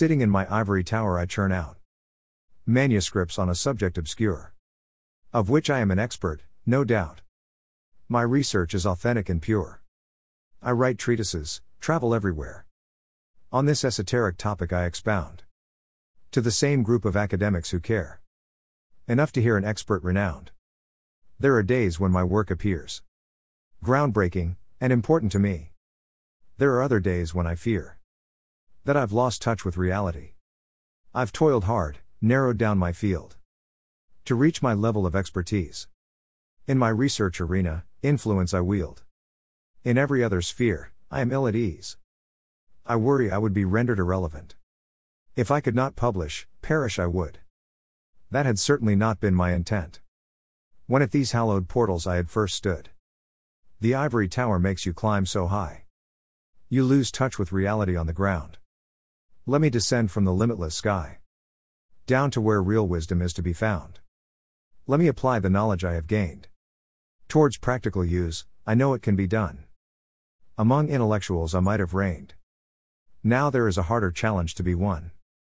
Sitting in my ivory tower, I churn out manuscripts on a subject obscure, of which I am an expert, no doubt. My research is authentic and pure. I write treatises, travel everywhere. On this esoteric topic, I expound to the same group of academics who care enough to hear an expert renowned. There are days when my work appears groundbreaking and important to me. There are other days when I fear that I've lost touch with reality. I've toiled hard, narrowed down my field to reach my level of expertise. In my research arena, influence I wield. In every other sphere, I am ill at ease. I worry I would be rendered irrelevant. If I could not publish, perish I would. That had certainly not been my intent. When at these hallowed portals I had first stood. The ivory tower makes you climb so high. You lose touch with reality on the ground. Let me descend from the limitless sky. Down to where real wisdom is to be found. Let me apply the knowledge I have gained. Towards practical use, I know it can be done. Among intellectuals I might have reigned. Now there is a harder challenge to be won.